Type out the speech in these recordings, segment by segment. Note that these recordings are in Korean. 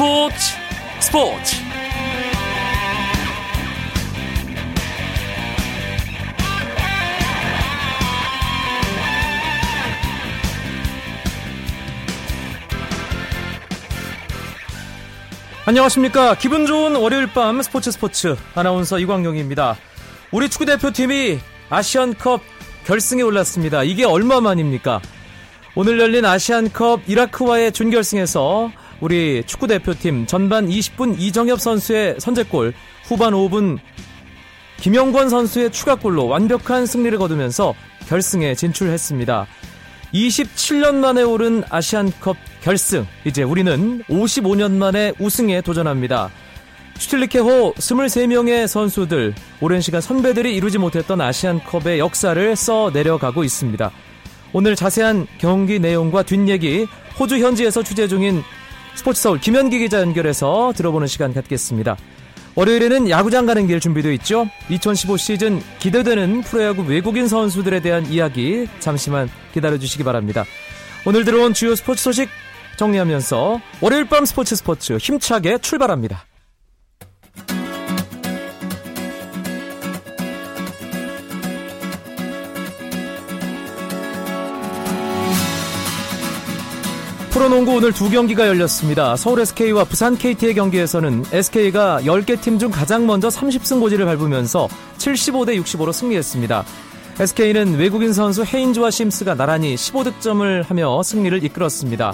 스포츠 스포츠. 안녕하십니까. 기분 좋은 월요일 밤 스포츠 스포츠. 아나운서 이광용입니다. 우리 축구 대표팀이 아시안컵 결승에 올랐습니다. 이게 얼마 만입니까? 오늘 열린 아시안컵 이라크와의 준결승에서 우리 축구 대표팀 전반 20분 이정엽 선수의 선제골, 후반 5분 김영권 선수의 추가골로 완벽한 승리를 거두면서 결승에 진출했습니다. 27년 만에 오른 아시안컵 결승. 이제 우리는 55년 만에 우승에 도전합니다. 슈틸리케호 23명의 선수들, 오랜 시간 선배들이 이루지 못했던 아시안컵의 역사를 써 내려가고 있습니다. 오늘 자세한 경기 내용과 뒷얘기 호주 현지에서 취재 중인 스포츠 서울 김현기 기자 연결해서 들어보는 시간 갖겠습니다. 월요일에는 야구장 가는 길 준비되어 있죠. 2015 시즌 기대되는 프로야구 외국인 선수들에 대한 이야기 잠시만 기다려 주시기 바랍니다. 오늘 들어온 주요 스포츠 소식 정리하면서 월요일 밤 스포츠 스포츠 힘차게 출발합니다. 프로농구 오늘 두 경기가 열렸습니다. 서울 SK와 부산 KT의 경기에서는 SK가 10개 팀 중 가장 먼저 30승 고지를 밟으면서 75대 65로 승리했습니다. SK는 외국인 선수 헤인즈와 심스가 나란히 15득점을 하며 승리를 이끌었습니다.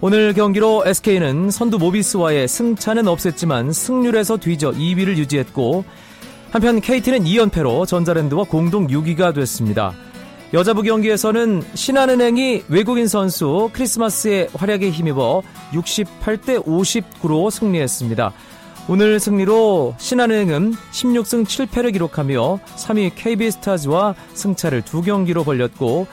오늘 경기로 SK는 선두 모비스와의 승차는 없앴지만 승률에서 뒤져 2위를 유지했고 한편 KT는 2연패로 전자랜드와 공동 6위가 됐습니다. 여자부 경기에서는 신한은행이 외국인 선수 크리스마스의 활약에 힘입어 68대 59로 승리했습니다. 오늘 승리로 신한은행은 16승 7패를 기록하며 3위 KB스타즈와 승차를 두 경기로 벌렸고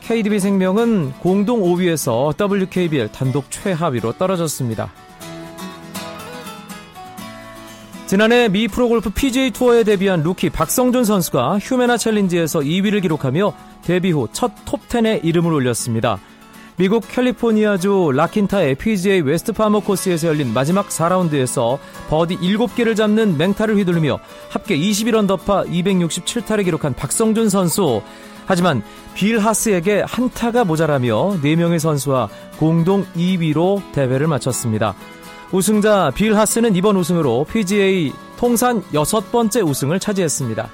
KDB생명은 공동 5위에서 WKBL 단독 최하위로 떨어졌습니다. 지난해 미 프로골프 PGA 투어에 데뷔한 루키 박성준 선수가 휴메나 챌린지에서 2위를 기록하며 데뷔 후 첫 톱10에 이름을 올렸습니다. 미국 캘리포니아주 라킨타의 PGA 웨스트 파머 코스에서 열린 마지막 4라운드에서 버디 7개를 잡는 맹타를 휘두르며 합계 21언더파 267타를 기록한 박성준 선수. 하지만 빌 하스에게 한타가 모자라며 4명의 선수와 공동 2위로 대회를 마쳤습니다. 우승자 빌 하스는 이번 우승으로 PGA 통산 여섯 번째 우승을 차지했습니다.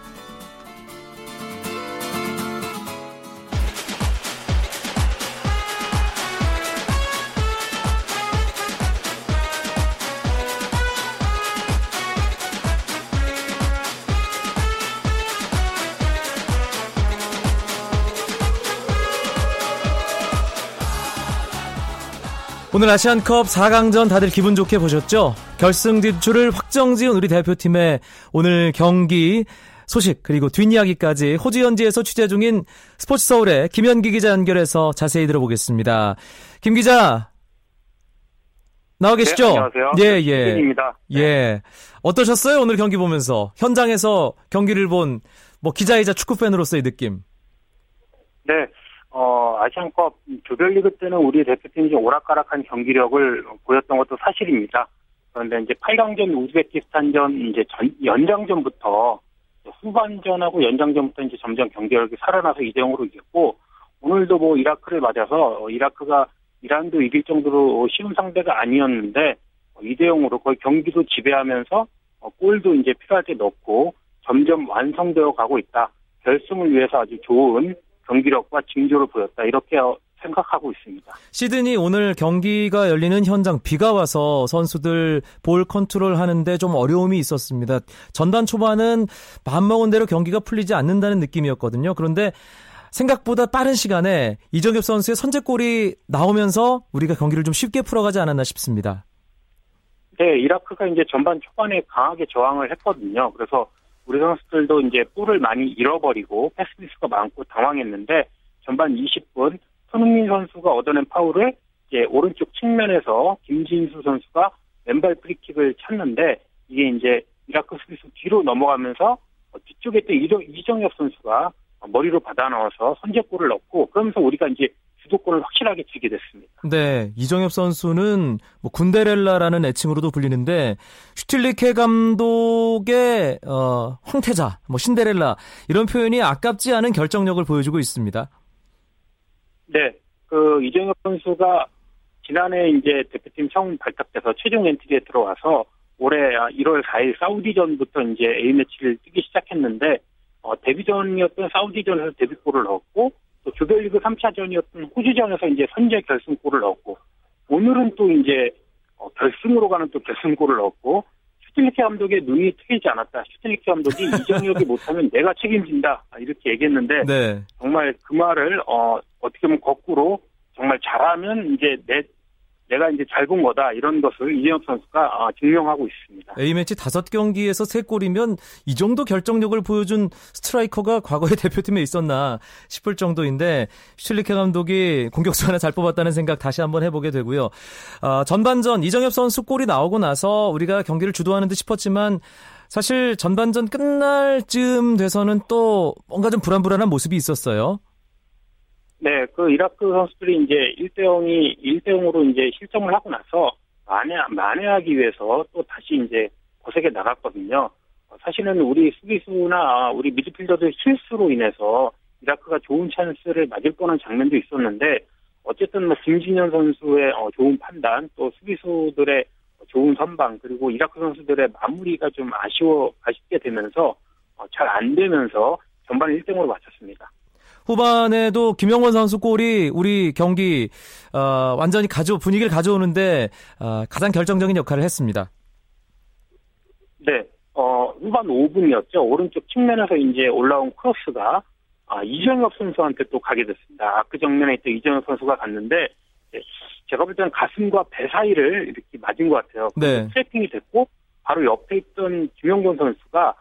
오늘 아시안컵 4강전 다들 기분 좋게 보셨죠? 결승 진출을 확정 지은 우리 대표팀의 오늘 경기 소식 그리고 뒷이야기까지 호주 현지에서 취재 중인 스포츠 서울의 김현기 기자 연결해서 자세히 들어보겠습니다. 김 기자 나와 계시죠? 네, 안녕하세요. 예, 예. 입니다. 네. 예. 어떠셨어요? 오늘 경기 보면서 현장에서 경기를 본 뭐 기자이자 축구 팬으로서의 느낌. 네. 어, 아시안컵 조별리그 때는 우리 대표팀이 오락가락한 경기력을 보였던 것도 사실입니다. 그런데 이제 8강전 우즈베키스탄전 이제 전, 연장전부터 후반전하고 연장전부터 이제 점점 경기력이 살아나서 2대 0으로 이겼고 오늘도 뭐 이라크를 맞아서 이라크가 이란도 이길 정도로 쉬운 상대가 아니었는데 2대 0으로 거의 경기도 지배하면서 골도 이제 필요할 때 넣고 점점 완성되어 가고 있다. 결승을 위해서 아주 좋은 경기력과 징조를 보였다. 이렇게 생각하고 있습니다. 시드니 오늘 경기가 열리는 현장 비가 와서 선수들 볼 컨트롤 하는데 좀 어려움이 있었습니다. 전반 초반은 마음먹은 대로 경기가 풀리지 않는다는 느낌이었거든요. 그런데 생각보다 빠른 시간에 이정엽 선수의 선제골이 나오면서 우리가 경기를 좀 쉽게 풀어가지 않았나 싶습니다. 네, 이라크가 이제 전반 초반에 강하게 저항을 했거든요. 그래서 우리 선수들도 이제 볼을 많이 잃어버리고 패스미스가 많고 당황했는데 전반 20분 손흥민 선수가 얻어낸 파울을 이제 오른쪽 측면에서 김진수 선수가 왼발 프리킥을 찼는데 이게 이제 이라크 수비수 뒤로 넘어가면서 뒤쪽에 또 이정엽 선수가 머리로 받아 넣어서 선제골을 넣고 그러면서 우리가 이제 주도권을 확실하게 쥐게 됐습니다. 네, 이정엽 선수는 뭐 군데렐라라는 애칭으로도 불리는데 슈틸리케 감독의 어, 황태자, 뭐 신데렐라 이런 표현이 아깝지 않은 결정력을 보여주고 있습니다. 네, 그 이정엽 선수가 지난해 이제 대표팀 처음 발탁돼서 최종 엔트리에 들어와서 올해 1월 4일 사우디전부터 이제 A매치를 뛰기 시작했는데 어, 데뷔전이었던 사우디전에서 데뷔골을 넣었고 또 조별리그 3차전이었던 호주전에서 이제 선제 결승골을 넣었고 오늘은 또 이제 어, 결승으로 가는 또 결승골을 넣었고 슈틸리케 감독의 눈이 트이지 않았다. 슈틸리케 감독이 이정혁이 못하면 내가 책임진다 이렇게 얘기했는데 네. 정말 그 말을 어, 어떻게 보면 거꾸로 정말 잘하면 이제 내 내가 이제 잘 본 거다 이런 것을 이재혁 선수가 아, 증명하고 있습니다. A매치 다섯 경기에서 세 골이면 이 정도 결정력을 보여준 스트라이커가 과거의 대표팀에 있었나 싶을 정도인데 슈틸리케 감독이 공격수 하나 잘 뽑았다는 생각 다시 한번 해보게 되고요. 어, 전반전 이정엽 선수 골이 나오고 나서 우리가 경기를 주도하는 듯 싶었지만 사실 전반전 끝날 쯤 돼서는 또 뭔가 좀 불안불안한 모습이 있었어요. 네, 그 이라크 선수들이 이제 1대 0이 1대 0으로 이제 실점을 하고 나서 만회, 만회하기 위해서 또 다시 이제 고색에 나갔거든요. 사실은 우리 수비수나 우리 미드필더들 실수로 인해서 이라크가 좋은 찬스를 맞을 뻔한 장면도 있었는데 어쨌든 뭐 김진현 선수의 어, 좋은 판단 또 수비수들의 좋은 선방 그리고 이라크 선수들의 마무리가 좀 아쉬워 아쉽게 되면서 어, 잘안 되면서 전반 1등으로 마쳤습니다. 후반에도 김영원 선수 골이 우리 경기 어, 완전히 가져 분위기를 가져오는데 어, 가장 결정적인 역할을 했습니다. 네, 어, 후반 5분이었죠. 오른쪽 측면에서 이제 올라온 크로스가 아, 이정엽 선수한테 또 가게 됐습니다. 아, 그 정면에 있던 이정엽 선수가 갔는데 네, 제가 볼 때는 가슴과 배 사이를 이렇게 맞은 것 같아요. 네. 트래핑이 됐고 바로 옆에 있던 김영곤 선수가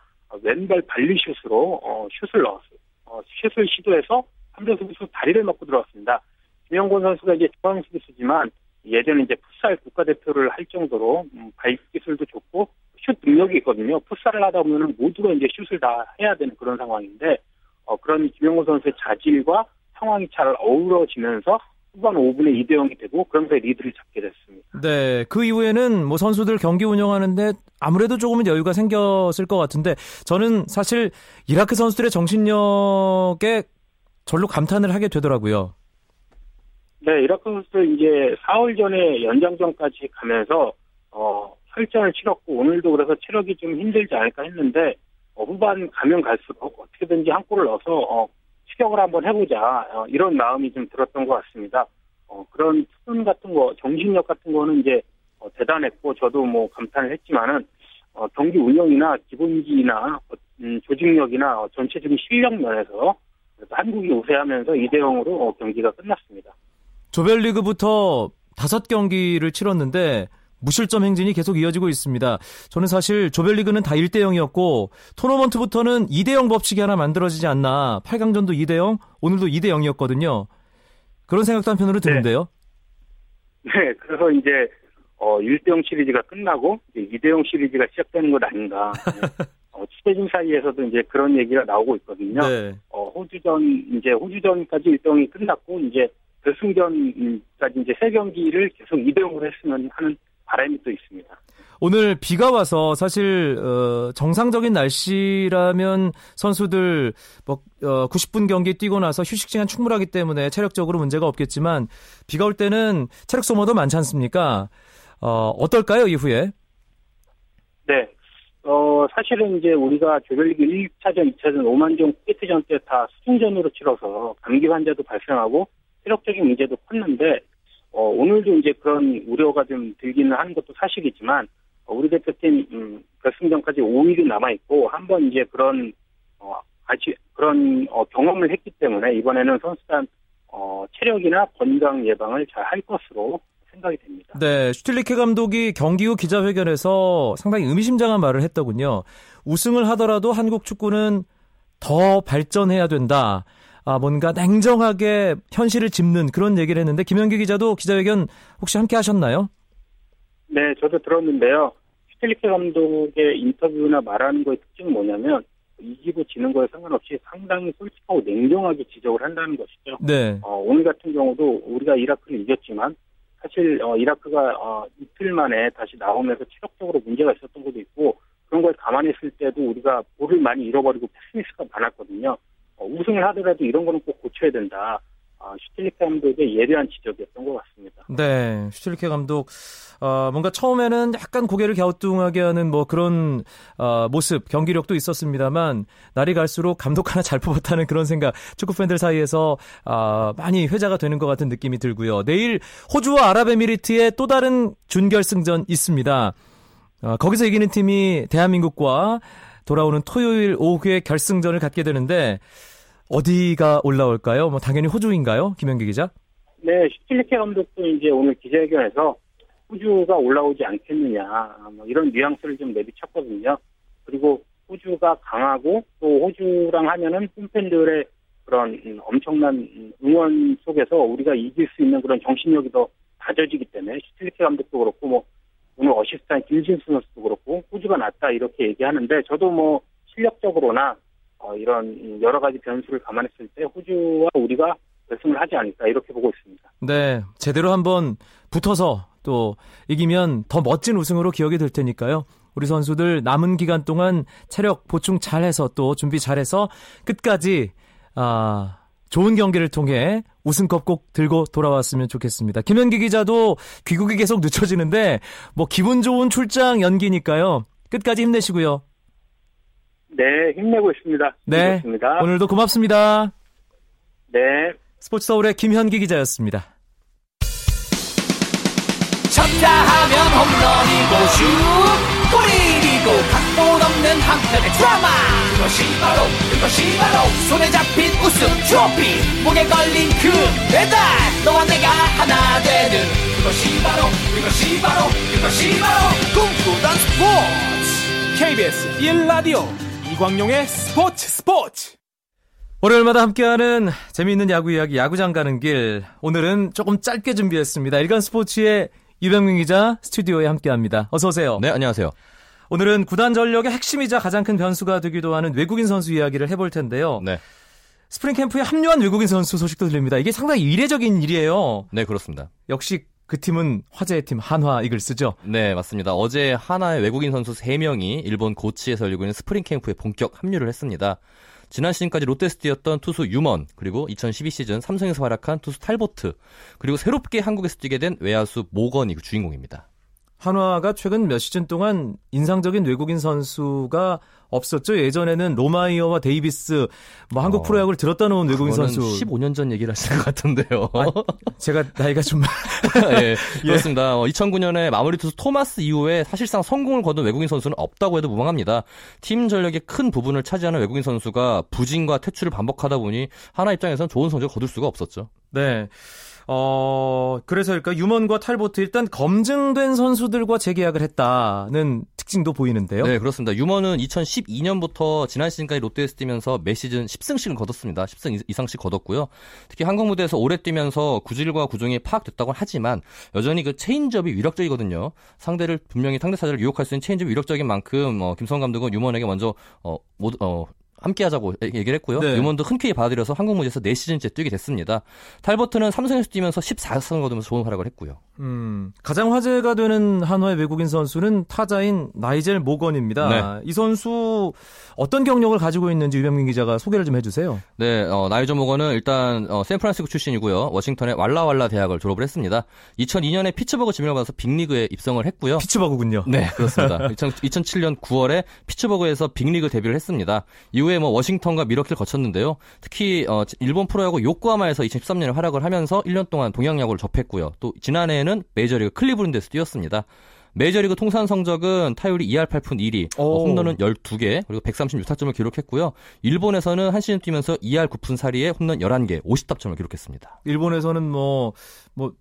왼발 발리슛으로 어, 슛을 넣었어요. 어, 슛을 시도해서 함정 수비수 다리를 맞고 들어왔습니다. 김영곤 선수가 이제 중앙 수비수지만 예전에 이제 풋살 국가대표를 할 정도로 음, 바이크 기술도 좋고 슛 능력이 있거든요. 풋살을 하다 보면 모두가 이제 슛을 다 해야 되는 그런 상황인데 어, 그런 김영곤 선수의 자질과 상황이 잘 어우러지면서 후반 5분에 2대 0이 되고 그러면서 리드를 잡게 됐습니다. 네, 그 이후에는 뭐 선수들 경기 운영하는데 아무래도 조금은 여유가 생겼을 것 같은데 저는 사실 이라크 선수들의 정신력에 절로 감탄을 하게 되더라고요. 네, 이라크 선수들 이제 4월 전에 연장전까지 가면서 어, 설전을 치렀고 오늘도 그래서 체력이 좀 힘들지 않을까 했는데 어, 후반 가면 갈수록 어떻게든지 한 골을 넣어서 어, 추격을 한번 해보자 어, 이런 마음이 좀 들었던 것 같습니다. 어, 그런 수준 같은 거, 정신력 같은 거는 이제 어, 대단했고 저도 뭐 감탄을 했지만은 어, 경기 운영이나 기본기나 음, 조직력이나 전체적인 실력 면에서 한국이 우세하면서 2대 0으로 경기가 끝났습니다. 조별리그부터 다섯 경기를 치렀는데 무실점 행진이 계속 이어지고 있습니다. 저는 사실 조별리그는 다 1대 0이었고 토너먼트부터는 2대 0 법칙이 하나 만들어지지 않나. 8강전도 2대 0, 오늘도 2대 0이었거든요. 그런 생각도 한편으로 드는데요. 네, 네 그래서 이제 어 1대 0 시리즈가 끝나고 이제 2대 0 시리즈가 시작되는 것 아닌가. 네. 어, 취재진 사이에서도 이제 그런 얘기가 나오고 있거든요. 네. 어, 호주전 이제 호주전까지 일정이 끝났고 이제 결승전까지 이제 세 경기를 계속 2대 0으로 했으면 하는 바람이 또 있습니다. 오늘 비가 와서 사실 어, 정상적인 날씨라면 선수들 뭐 어, 90분 경기 뛰고 나서 휴식 시간 충분하기 때문에 체력적으로 문제가 없겠지만 비가 올 때는 체력 소모도 많지 않습니까? 어, 어떨까요 이후에? 네. 어, 사실은 이제 우리가 조별리그 1차전, 2차전, 5만전 포켓전 때 다 수중전으로 치러서 감기 환자도 발생하고 체력적인 문제도 컸는데 어, 오늘도 이제 그런 우려가 좀 들기는 하는 것도 사실이지만 어, 우리 대표팀 음, 결승전까지 5일이 남아 있고 한번 이제 그런 어, 아주 그런 어, 경험을 했기 때문에 이번에는 선수단 어, 체력이나 건강 예방을 잘 할 것으로 생각이 됩니다. 네, 슈틸리케 감독이 경기 후 기자회견에서 상당히 의미심장한 말을 했더군요. 우승을 하더라도 한국 축구는 더 발전해야 된다. 아, 뭔가 냉정하게 현실을 짚는 그런 얘기를 했는데 김현기 기자도 기자회견 혹시 함께 하셨나요? 네, 저도 들었는데요. 슈틸리케 감독의 인터뷰나 말하는 거의 특징은 뭐냐면 이기고 지는 거에 상관없이 상당히 솔직하고 냉정하게 지적을 한다는 것이죠. 네. 어, 오늘 같은 경우도 우리가 이라크를 이겼지만 사실 어, 이라크가 어, 이틀 만에 다시 나오면서 체력적으로 문제가 있었던 것도 있고 그런 걸 감안했을 때도 우리가 볼을 많이 잃어버리고 패스미스가 많았거든요. 어, 우승을 하더라도 이런 거는 꼭 고쳐야 된다. 어, 슈틸리케 감독의 예리한 지적이었던 것 같습니다. 네, 슈틸리케 감독 어, 뭔가 처음에는 약간 고개를 갸우뚱하게 하는 뭐 그런 어, 모습, 경기력도 있었습니다만 날이 갈수록 감독 하나 잘 뽑았다는 그런 생각 축구 팬들 사이에서 어, 많이 회자가 되는 것 같은 느낌이 들고요. 내일 호주와 아랍에미리트의 또 다른 준결승전 있습니다. 어, 거기서 이기는 팀이 대한민국과 돌아오는 토요일 오후에 결승전을 갖게 되는데 어디가 올라올까요? 뭐 당연히 호주인가요? 김현기 기자? 네, 슈틸리케 감독도 이제 오늘 기자회견에서 호주가 올라오지 않겠느냐 뭐 이런 뉘앙스를 좀 내비쳤거든요. 그리고 호주가 강하고 또 호주랑 하면은 홈팬들의 그런 엄청난 응원 속에서 우리가 이길 수 있는 그런 정신력이 더 다져지기 때문에 슈틸리케 감독도 그렇고 뭐 오늘 어시스트한 김진수 선수도 그렇고 호주가 낫다 이렇게 얘기하는데 저도 뭐 실력적으로나 어, 이런 여러 가지 변수를 감안했을 때 호주와 우리가 결승을 하지 않을까 이렇게 보고 있습니다. 네, 제대로 한번 붙어서 또 이기면 더 멋진 우승으로 기억이 될 테니까요. 우리 선수들 남은 기간 동안 체력 보충 잘해서 또 준비 잘해서 끝까지 아, 좋은 경기를 통해 우승컵 꼭 들고 돌아왔으면 좋겠습니다. 김현기 기자도 귀국이 계속 늦춰지는데 뭐 기분 좋은 출장 연기니까요. 끝까지 힘내시고요. 네, 힘내고 있습니다. 네, 힘내습니다 오늘도 고맙습니다. 네. 스포츠 서울의 김현기 기자였습니다. 쳤다 하면 홈런이고 슛 골이 고 각본 없는 한편의 드라마 그것이 바로 그것이 바로 손에 잡힌 우승 트로피 목에 걸린 그 배달 너와 내가 하나 되는 그것이 바로 그것이 바로 그것이 바로 꿈꾸던 스포츠 KBS 1라디오 이광용의 스포츠 스포츠 월요일마다 함께하는 재미있는 야구 이야기 야구장 가는 길 오늘은 조금 짧게 준비했습니다. 일간 스포츠의 유병민 기자 스튜디오에 함께합니다. 어서 오세요. 네, 안녕하세요. 오늘은 구단 전력의 핵심이자 가장 큰 변수가 되기도 하는 외국인 선수 이야기를 해볼 텐데요. 네. 스프링 캠프에 합류한 외국인 선수 소식도 들립니다. 이게 상당히 이례적인 일이에요. 네, 그렇습니다. 역시 그 팀은 화제의 팀 한화 이글스죠. 네, 맞습니다. 어제 한화의 외국인 선수 3명이 일본 고치에서 열리고 있는 스프링 캠프에 본격 합류를 했습니다. 지난 시즌까지 롯데에서 뛰었던 투수 유먼, 그리고 2012 시즌 삼성에서 활약한 투수 탈보트, 그리고 새롭게 한국에서 뛰게 된 외야수 모건이 그 주인공입니다. 한화가 최근 몇 시즌 동안 인상적인 외국인 선수가 없었죠. 예전에는 로마이어와 데이비스, 뭐 한국 어, 프로야구를 들었다 놓은 외국인 선수. 15년 전 얘기를 하시는 것 같은데요. 아, 제가 나이가 좀 예, 그렇습니다. 어, 2009년에 마무리 투수 토마스 이후에 사실상 성공을 거둔 외국인 선수는 없다고 해도 무방합니다. 팀 전력의 큰 부분을 차지하는 외국인 선수가 부진과 퇴출을 반복하다 보니 한화 입장에서는 좋은 성적을 거둘 수가 없었죠. 네. 어, 그래서 일까 유먼과 탈보트 일단 검증된 선수들과 재계약을 했다는 특징도 보이는데요. 네, 그렇습니다. 유먼은 2012년부터 지난 시즌까지 롯데에서 뛰면서 매 시즌 10승씩을 거뒀습니다. 10승 이상씩 거뒀고요. 특히 한국 무대에서 오래 뛰면서 구질과 구종이 파악됐다고 하지만 여전히 그 체인지업이 위력적이거든요. 상대를 분명히 상대 타자를 유혹할 수 있는 체인지업이 위력적인 만큼 어, 김성근 감독은 유먼에게 먼저 어, 모두 어, 함께 하자고 얘기를 했고요. 네. 유먼도 흔쾌히 받아들여서 한국 무대에서 4시즌째 뛰게 됐습니다. 탈버트는 삼성에서 뛰면서 14승을 거두면서 좋은 활약을 했고요. 음, 가장 화제가 되는 한화의 외국인 선수는 타자인 나이젤 모건입니다. 네. 이 선수 어떤 경력을 가지고 있는지 유병민 기자가 소개를 좀 해주세요. 네, 어, 나이저 모건은 일단 어, 샌프란시스코 출신이고요. 워싱턴의 왈라왈라 대학을 졸업을 했습니다. 2002년에 피츠버그 지명을 받아서 빅리그에 입성을 했고요. 피츠버그군요. 네, 그렇습니다. 2000, 2007년 9월에 피츠버그에서 빅리그 데뷔를 했습니다. 이후에 뭐 워싱턴과 밀워키를 거쳤는데요. 특히 어, 일본 프로야구 요코하마에서 2013년에 활약을 하면서 1년 동안 동양야구를 접했고요. 또 지난해에는 메이저리그 클리브랜드에서 뛰었습니다. 메이저리그 통산 성적은 타율이 2할 8푼 2리, 어, 오. 홈런은 12개, 그리고 136타점을 기록했고요. 일본에서는 한 시즌 뛰면서 2할 9푼 4리에 홈런 11개, 50타점을 기록했습니다. 일본에서는 뭐, 뭐,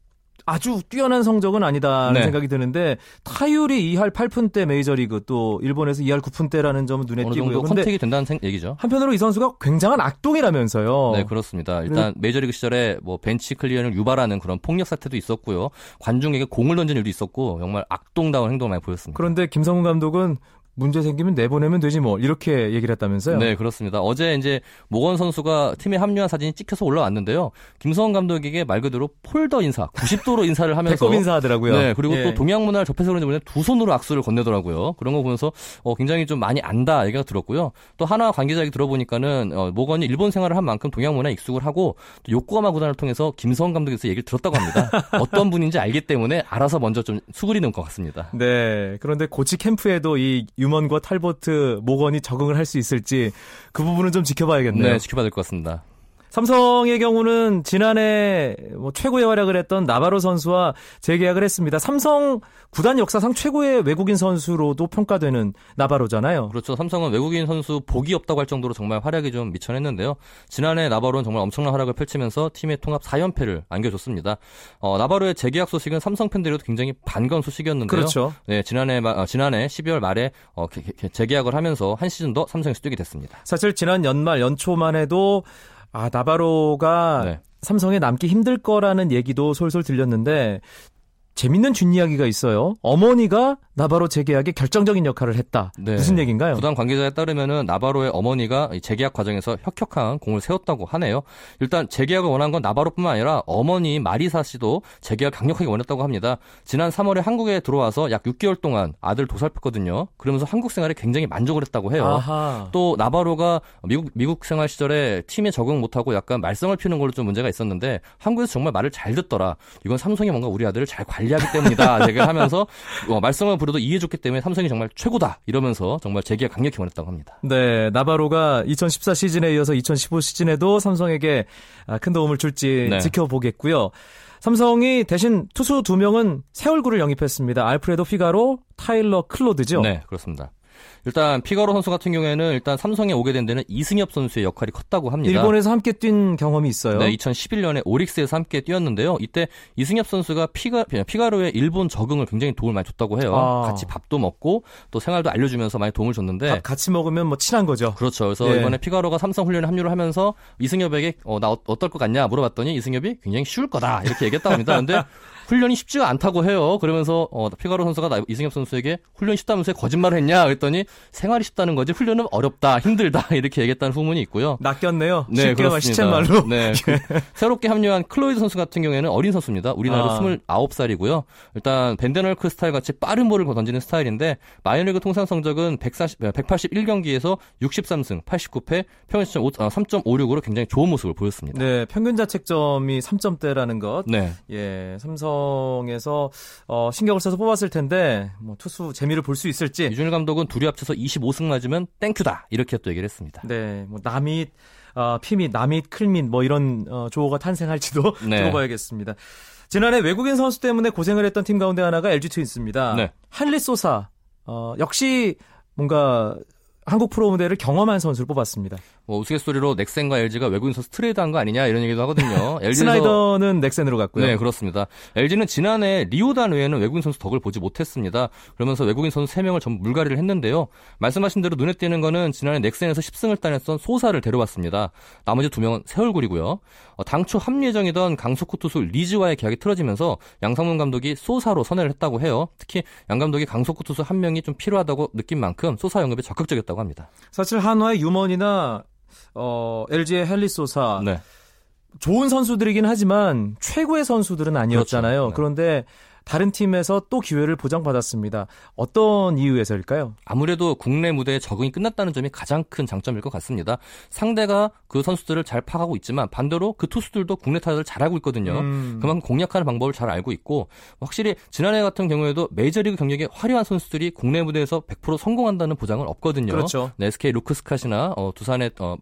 아주 뛰어난 성적은 아니다는 네. 생각이 드는데 타율이 2할 8푼대 메이저리그 또 일본에서 2할 9푼대라는 점은 눈에 어느 띄고요. 정도 contact이 된다는 생- 얘기죠. 한편으로 이 선수가 굉장한 악동이라면서요. 네, 그렇습니다. 일단 메이저리그 시절에 뭐 벤치 클리어를 유발하는 그런 폭력 사태도 있었고요. 관중에게 공을 던진 일도 있었고 정말 악동다운 행동을 많이 보였습니다. 그런데 김성훈 감독은 문제 생기면 내보내면 되지 뭐 이렇게 얘기를 했다면서요? 네, 그렇습니다. 어제 이제 모건 선수가 팀에 합류한 사진이 찍혀서 올라왔는데요. 김성원 감독에게 말 그대로 폴더 인사, 90도로 인사를 하면서 배꼽 인사하더라고요. 네, 그리고 예. 또 동양 문화를 접해서 그런지 모르겠는데 두 손으로 악수를 건네더라고요. 그런 거 보면서 어, 굉장히 좀 많이 안다 얘기가 들었고요. 또 하나 관계자 얘기 들어보니까는 어, 모건이 일본 생활을 한 만큼 동양 문화에 익숙을 하고 또 요코하마 구단을 통해서 김성원 감독에서 얘기를 들었다고 합니다. 어떤 분인지 알기 때문에 알아서 먼저 좀 수그리는 것 같습니다. 네. 그런데 고치 캠프에도 이 유먼과 탈버트, 모건이 적응을 할 수 있을지 그 부분은 좀 지켜봐야겠네요. 네, 지켜봐야 될 것 같습니다. 삼성의 경우는 지난해 뭐 최고의 활약을 했던 나바로 선수와 재계약을 했습니다. 삼성 구단 역사상 최고의 외국인 선수로도 평가되는 나바로잖아요. 그렇죠. 삼성은 외국인 선수 복이 없다고 할 정도로 정말 활약이 좀 미천했는데요. 지난해 나바로는 정말 엄청난 활약을 펼치면서 팀의 통합 4연패를 안겨줬습니다. 어, 나바로의 재계약 소식은 삼성 팬들에도 굉장히 반가운 소식이었는데요. 그렇죠. 네, 지난해 마- 어, 지난해 12월 말에 어, 개- 개- 재계약을 하면서 한 시즌 더 삼성에서 뛰게 됐습니다. 사실 지난 연말 연초만 해도 아 나바로가 네. 삼성에 남기 힘들 거라는 얘기도 솔솔 들렸는데 재밌는 뒷이야기가 있어요. 어머니가 나바로 재계약에 결정적인 역할을 했다. 네. 무슨 얘기인가요? 구단 관계자에 따르면은 나바로의 어머니가 이 재계약 과정에서 혁혁한 공을 세웠다고 하네요. 일단 재계약을 원한 건 나바로뿐만 아니라 어머니 마리사 씨도 재계약 강력하게 원했다고 합니다. 지난 3월에 한국에 들어와서 약 6개월 동안 아들 도살했거든요. 그러면서 한국 생활에 굉장히 만족을 했다고 해요. 아하. 또 나바로가 미국 미국 생활 시절에 팀에 적응 못하고 약간 말썽을 피우는 걸로 좀 문제가 있었는데 한국에서 정말 말을 잘 듣더라. 이건 삼성이 뭔가 우리 아들을 잘 관리 하기 때문이다. 얘기를 하면서 어, 말썽을 부려도 이해해줬기 때문에 삼성이 정말 최고다. 이러면서 정말 재계약 강력히 원했다고 합니다. 네, 나바로가 2014 시즌에 이어서 2015 시즌에도 삼성에게 아, 큰 도움을 줄지 네. 지켜보겠고요. 삼성이 대신 투수 두 명은 새 얼굴을 영입했습니다. 알프레도 피가로, 타일러 클로드죠. 네, 그렇습니다. 일단 피가로 선수 같은 경우에는 일단 삼성에 오게 된 데는 이승엽 선수의 역할이 컸다고 합니다. 일본에서 함께 뛴 경험이 있어요. 네, 2011년에 오릭스에서 함께 뛰었는데요. 이때 이승엽 선수가 피가, 피가로의 일본 적응을 굉장히 도움을 많이 줬다고 해요. 아. 같이 밥도 먹고 또 생활도 알려주면서 많이 도움을 줬는데 밥 같이 먹으면 뭐 친한 거죠. 그렇죠. 그래서 예. 이번에 피가로가 삼성 훈련에 합류를 하면서 이승엽에게 어, 나 어, 어떨 것 같냐 물어봤더니 이승엽이 굉장히 쉬울 거다 이렇게 얘기했다고 합니다. 근데 훈련이 쉽지가 않다고 해요. 그러면서 어, 피가로 선수가 나- 이승엽 선수에게 훈련 쉽다면서 거짓말을 했냐 그랬더니 생활이 쉽다는 거지 훈련은 어렵다 힘들다 이렇게 얘기했다는 후문이 있고요. 낚였네요. 네, 쉽게 그렇습니다. 시쳇말로. 네. 그 새롭게 합류한 클로이드 선수 같은 경우에는 어린 선수입니다. 우리 나이로 아. 29살이고요. 일단 밴덴헐크 스타일 같이 빠른 볼을 던지는 스타일인데 마이너리그 통산 성적은 140, 181경기에서 63승, 89패, 평균점 3.56으로 굉장히 좋은 모습을 보였습니다. 네, 평균 자책점이 3점대라는 것. 네. 예, 삼성에서 어, 신경을 써서 뽑았을 텐데 뭐 투수 재미를 볼 수 있을지. 류중일 감독은 둘이 합쳐서 25승 맞으면 thank you다 이렇게 또 얘기를 했습니다. 네, 뭐 남잇, 어, 피밋, 남잇, 클밋 뭐 이런 어, 조어가 탄생할지도 네. 두고 봐야겠습니다. 지난해 외국인 선수 때문에 고생을 했던 팀 가운데 하나가 LG 트윈스입니다. 네. 하렐 소사 어, 역시 뭔가 한국 프로 무대를 경험한 선수를 뽑았습니다. 뭐 우스갯소리로 넥센과 LG가 외국인 선수 트레이드한 거 아니냐 이런 얘기도 하거든요. LG 에서 스나이더는 넥센으로 갔고요. 네, 그렇습니다. LG는 지난해 리오단 외에는 외국인 선수 덕을 보지 못했습니다. 그러면서 외국인 선수 3명을 전부 물갈이를 했는데요. 말씀하신 대로 눈에 띄는 거는 지난해 넥센에서 10승을 따냈던 소사를 데려왔습니다. 나머지 2명은 새 얼굴이고요. 어, 당초 합류 예정이던 강속구 투수 리즈와의 계약이 틀어지면서 양상문 감독이 소사로 선회를 했다고 해요. 특히 양 감독이 강속구 투수 한 명이 좀 필요하다고 느낀 만큼 소사 영입에 적극적이었다고 합니다. 사실 한화의 유먼이나 어, LG의 헬리 소사 네. 좋은 선수들이긴 하지만 최고의 선수들은 아니었잖아요. 그렇죠. 네. 그런데 다른 팀에서 또 기회를 보장받았습니다. 어떤 이유에서일까요? 아무래도 국내 무대에 적응이 끝났다는 점이 가장 큰 장점일 것 같습니다. 상대가 그 선수들을 잘 파악하고 있지만 반대로 그 투수들도 국내 타자를 잘 알고 있거든요. 음. 그만큼 공략하는 방법을 잘 알고 있고 확실히 지난해 같은 경우에도 메이저리그 경력에 화려한 선수들이 국내 무대에서 100% 성공한다는 보장은 없거든요. 그렇죠. 네, SK 루크스캇이나 어, 두산의 어,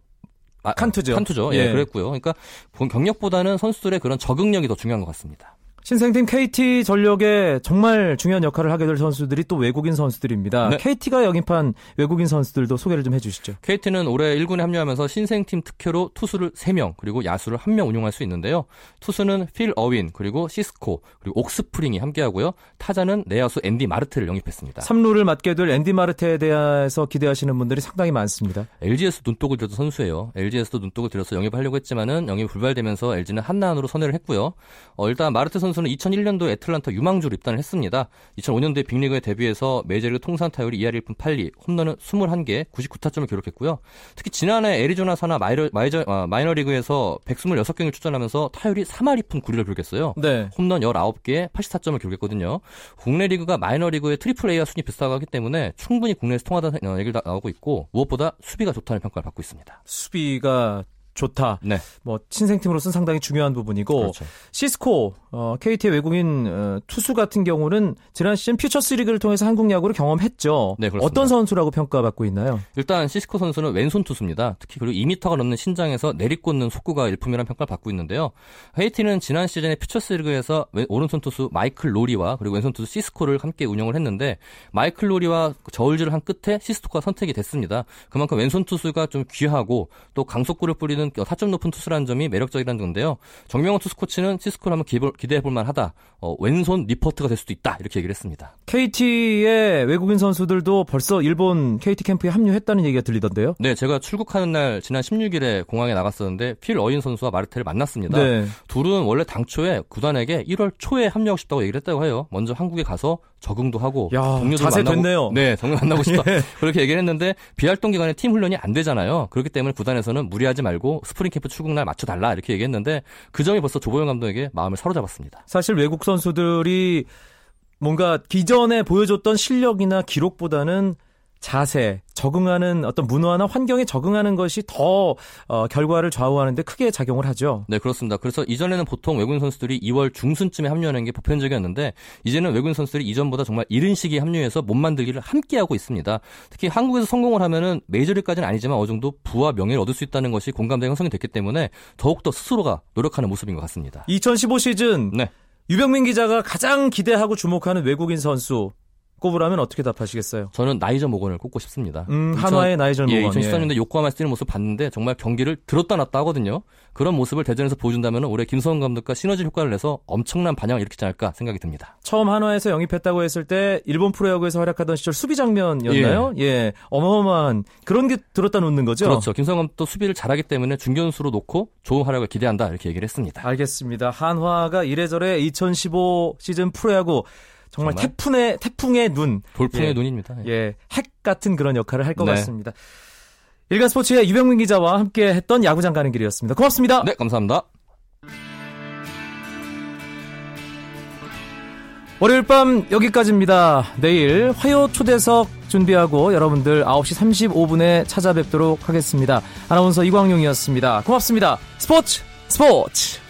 아, 칸투죠. 칸투죠. 예, 예. 그랬고요. 그러니까 본 경력보다는 선수들의 그런 적응력이 더 중요한 것 같습니다. 신생팀 KT 전력에 정말 중요한 역할을 하게 될 선수들이 또 외국인 선수들입니다. 네. KT가 영입한 외국인 선수들도 소개를 좀 해주시죠. KT는 올해 1군에 합류하면서 신생팀 특혜로 투수를 3명 그리고 야수를 1명 운용할 수 있는데요. 투수는 필 어윈 그리고 시스코 그리고 옥스프링이 함께하고요. 타자는 내야수 앤디 마르테를 영입했습니다. 3루를 맡게 될 앤디 마르테에 대해서 기대하시는 분들이 상당히 많습니다. LG에서 눈독을 들여서 선수예요. LG에서도 눈독을 들여서 영입하려고 했지만은 영입이 불발되면서 LG는 한나한으로 선회를 했고요. 어, 일단 마르테 선수는 선수는 2001년도에 애틀란타 유망주로 입단을 했습니다. 2005년도에 빅리그에 데뷔해서 메이저리그 통산 타율이 2할 1푼 8리, 홈런은 21개, 99타점을 기록했고요. 특히 지난해 애리조나 산하 마이너, 마이저, 아, 마이너리그에서 126경기를 출전하면서 타율이 3할 2푼 9리를 기록했어요. 네. 홈런 19개, 84점을 기록했거든요. 국내 리그가 마이너리그의 트리플 A와 수준이 비슷하고 하기 때문에 충분히 국내에서 통한다는 얘기를 나오고 있고 무엇보다 수비가 좋다는 평가를 받고 있습니다. 수비가 좋다. 네. 뭐 신생팀으로서는 상당히 중요한 부분이고 그렇죠. 시스코 어, KT의 외국인 어, 투수 같은 경우는 지난 시즌 퓨처스 리그를 통해서 한국 야구를 경험했죠. 네, 그렇습니다. 어떤 선수라고 평가받고 있나요? 일단 시스코 선수는 왼손 투수입니다. 특히 그리고 2m가 넘는 신장에서 내리꽂는 속구가 일품이라는 평가를 받고 있는데요. KT는 지난 시즌에 퓨처스 리그에서 왼- 오른손 투수 마이클 로리와 그리고 왼손 투수 시스코를 함께 운영을 했는데 마이클 로리와 저울질을 한 끝에 시스코가 선택이 됐습니다. 그만큼 왼손 투수가 좀 귀하고 또 강속구를 뿌리는 타점 높은 투수라는 점이 매력적이라는 건데요. 정명원 투수 코치는 시스코를 한번 기대해 볼 만하다. 어, 왼손 니퍼트가 될 수도 있다. 이렇게 얘기를 했습니다. KT의 외국인 선수들도 벌써 일본 KT 캠프에 합류했다는 얘기가 들리던데요. 네, 제가 출국하는 날 지난 16일에 공항에 나갔었는데 필 어윈 선수와 마르테를 만났습니다. 네. 둘은 원래 당초에 구단에게 1월 초에 합류하고 싶다고 얘기를 했다고 해요. 먼저 한국에 가서 적응도 하고 야, 동료들 자세 만나고 됐네요. 네, 동료 만나고 싶다. 예. 그렇게 얘기를 했는데 비활동 기간에 팀 훈련이 안 되잖아요. 그렇기 때문에 구단에서는 무리하지 말고 스프링 캠프 출국 날 맞춰 달라 이렇게 얘기했는데 그 점이 벌써 조보영 감독에게 마음을 사로잡았습니다. 사실 외국 선수들이 뭔가 기존에 보여줬던 실력이나 기록보다는 자세, 적응하는 어떤 문화나 환경에 적응하는 것이 더 어, 결과를 좌우하는데 크게 작용을 하죠. 네, 그렇습니다. 그래서 이전에는 보통 외국인 선수들이 2월 중순쯤에 합류하는 게 보편적이었는데 이제는 외국인 선수들이 이전보다 정말 이른 시기에 합류해서 몸 만들기를 함께 하고 있습니다. 특히 한국에서 성공을 하면은 메이저리까지는 아니지만 어느 정도 부와 명예를 얻을 수 있다는 것이 공감대 형성이 됐기 때문에 더욱더 스스로가 노력하는 모습인 것 같습니다. 2015 시즌 네. 유병민 기자가 가장 기대하고 주목하는 외국인 선수 꼽으라면 어떻게 답하시겠어요? 저는 나이저 모건을 꼽고 싶습니다. 음, 한화의 나이저 예, 모건, 2014년도에 요코하마에서 뛰는 모습 봤는데 정말 경기를 들었다 놨다 하거든요. 그런 모습을 대전에서 보여준다면 올해 김성훈 감독과 시너지 효과를 내서 엄청난 반향을 일으키지 않을까 생각이 듭니다. 처음 한화에서 영입했다고 했을 때 일본 프로야구에서 활약하던 시절 수비 장면이었나요? 예. 어마어마한 그런 게 들었다 놓는 거죠? 그렇죠. 김성훈 감독도 수비를 잘하기 때문에 중견수로 놓고 좋은 활약을 기대한다 이렇게 얘기를 했습니다. 알겠습니다. 한화가 이래저래 2015 시즌 프로야구 정말, 정말? 태풍의 태풍의 눈, 돌풍의 예. 눈입니다. 예. 예, 핵 같은 그런 역할을 할것 네. 같습니다. 일간 스포츠의 유병민 기자와 함께 했던 야구장 가는 길이었습니다. 고맙습니다. 네, 감사합니다. 월요일 밤 여기까지입니다. 내일 화요 초대석 준비하고 여러분들 9시 35분에 찾아뵙도록 하겠습니다. 아나운서 이광용이었습니다. 고맙습니다. 스포츠 스포츠